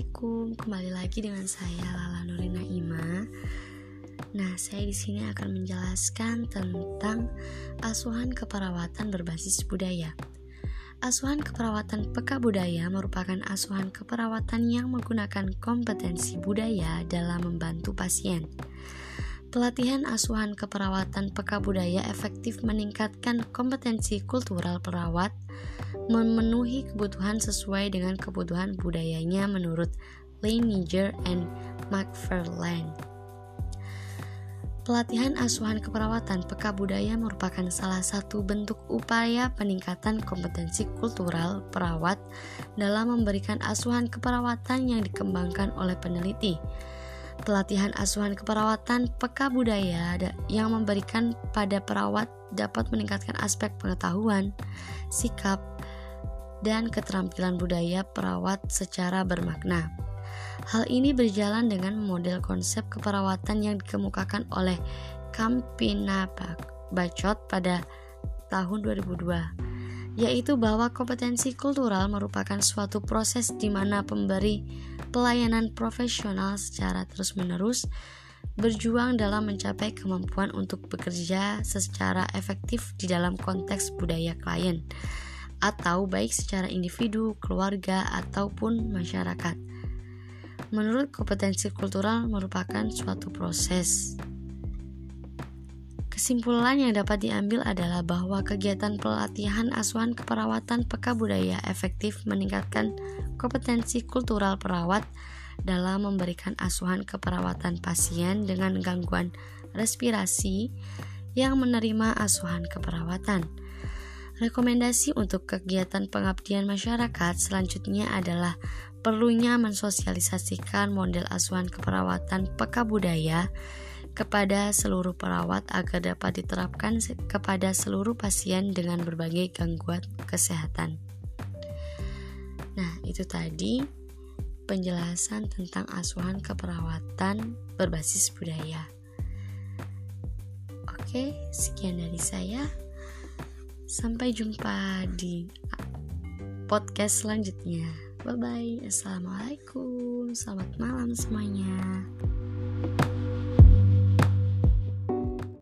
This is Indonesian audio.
Assalamualaikum, kembali lagi dengan saya Lala Nurina Ima. Nah, saya di sini akan menjelaskan tentang asuhan keperawatan berbasis budaya. Asuhan keperawatan peka budaya merupakan asuhan keperawatan yang menggunakan kompetensi budaya dalam membantu pasien. Pelatihan asuhan keperawatan peka budaya efektif meningkatkan kompetensi kultural perawat, memenuhi kebutuhan sesuai dengan kebutuhan budayanya menurut Leiniger and McFarlane. Pelatihan asuhan keperawatan peka budaya merupakan salah satu bentuk upaya peningkatan kompetensi kultural perawat dalam memberikan asuhan keperawatan yang dikembangkan oleh peneliti pelatihan asuhan keperawatan peka budaya yang memberikan pada perawat dapat meningkatkan aspek pengetahuan, sikap, dan keterampilan budaya perawat secara bermakna. Hal ini berjalan dengan model konsep keperawatan yang dikemukakan oleh Kampina Bacot pada tahun 2002, yaitu bahwa kompetensi kultural merupakan suatu proses di mana pemberi pelayanan profesional secara terus-menerus berjuang dalam mencapai kemampuan untuk bekerja secara efektif di dalam konteks budaya klien atau baik secara individu, keluarga, ataupun masyarakat. Menurut kompetensi kultural merupakan suatu proses Kesimpulan yang dapat diambil adalah bahwa kegiatan pelatihan asuhan keperawatan peka budaya efektif meningkatkan kompetensi kultural perawat dalam memberikan asuhan keperawatan pasien dengan gangguan respirasi yang menerima asuhan keperawatan. Rekomendasi untuk kegiatan pengabdian masyarakat selanjutnya adalah perlunya mensosialisasikan model asuhan keperawatan peka budaya kepada seluruh perawat agar dapat diterapkan kepada seluruh pasien dengan berbagai gangguan kesehatan. Nah, itu tadi penjelasan tentang asuhan keperawatan berbasis budaya. Oke, sekian dari saya. Sampai jumpa di podcast selanjutnya. Bye bye. Assalamualaikum. Selamat malam semuanya.